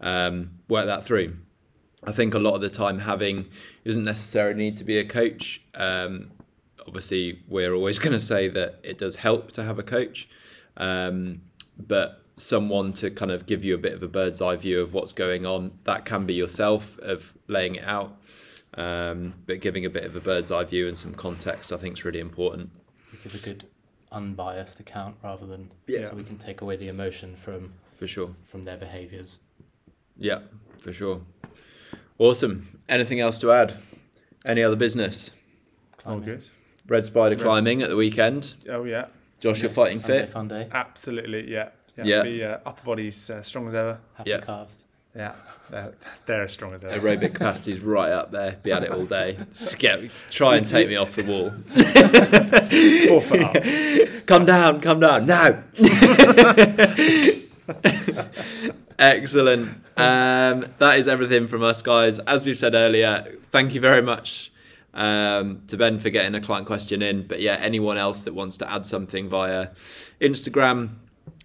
S1: um, work that through. I think a lot of the time having doesn't necessarily need to be a coach. Um, obviously, we're always *laughs* going to say that it does help to have a coach, um, but someone to kind of give you a bit of a bird's eye view of what's going on. That can be yourself of laying it out, um, but giving a bit of a bird's eye view and some context, I think, is really important.
S3: Give a good unbiased account rather than
S1: Yeah.
S3: so we can take away the emotion from
S1: For sure.
S3: from their behaviours.
S1: Yeah, for sure. Awesome. Anything else to add? Any other business?
S2: All good.
S1: Red Spider
S2: Red-
S1: climbing at the weekend.
S2: Oh yeah,
S1: Josh, you're
S3: Sunday-
S1: fighting
S3: Sunday
S1: fit.
S3: Fun day.
S2: absolutely. Yeah. Yeah.
S1: Yeah.
S2: Be, uh, upper body's uh, strong as ever.
S3: Happy
S1: Yeah.
S3: calves.
S2: Yeah. They're, they're as strong as ever.
S1: Aerobic capacity's right up there. Be at it all day. Just get, try and take me off the wall. *laughs*
S2: Four foot up. *laughs*
S1: come down, come down now. *laughs* Excellent. Um, that is everything from us, guys. As you said earlier, thank you very much um, to Ben for getting a client question in. But yeah, anyone else that wants to add something via Instagram,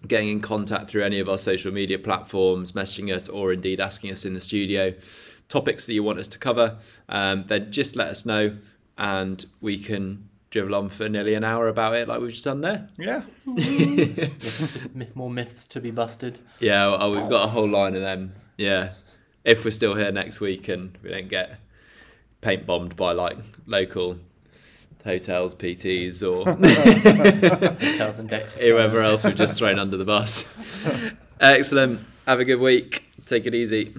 S1: getting in contact through any of our social media platforms, messaging us, or indeed asking us in the studio topics that you want us to cover, um, then just let us know and we can dribble on for nearly an hour about it like we've just done there.
S2: Yeah. *laughs*
S3: Myth- More myths to be busted.
S1: Yeah, well, we've got a whole line of them. Yeah, if we're still here next week and we don't get paint bombed by like local hotels, PTs, or *laughs*
S3: Hotels and Dexter *laughs*
S1: whoever else we've just thrown under the bus. *laughs* Excellent. Have a good week. Take it easy.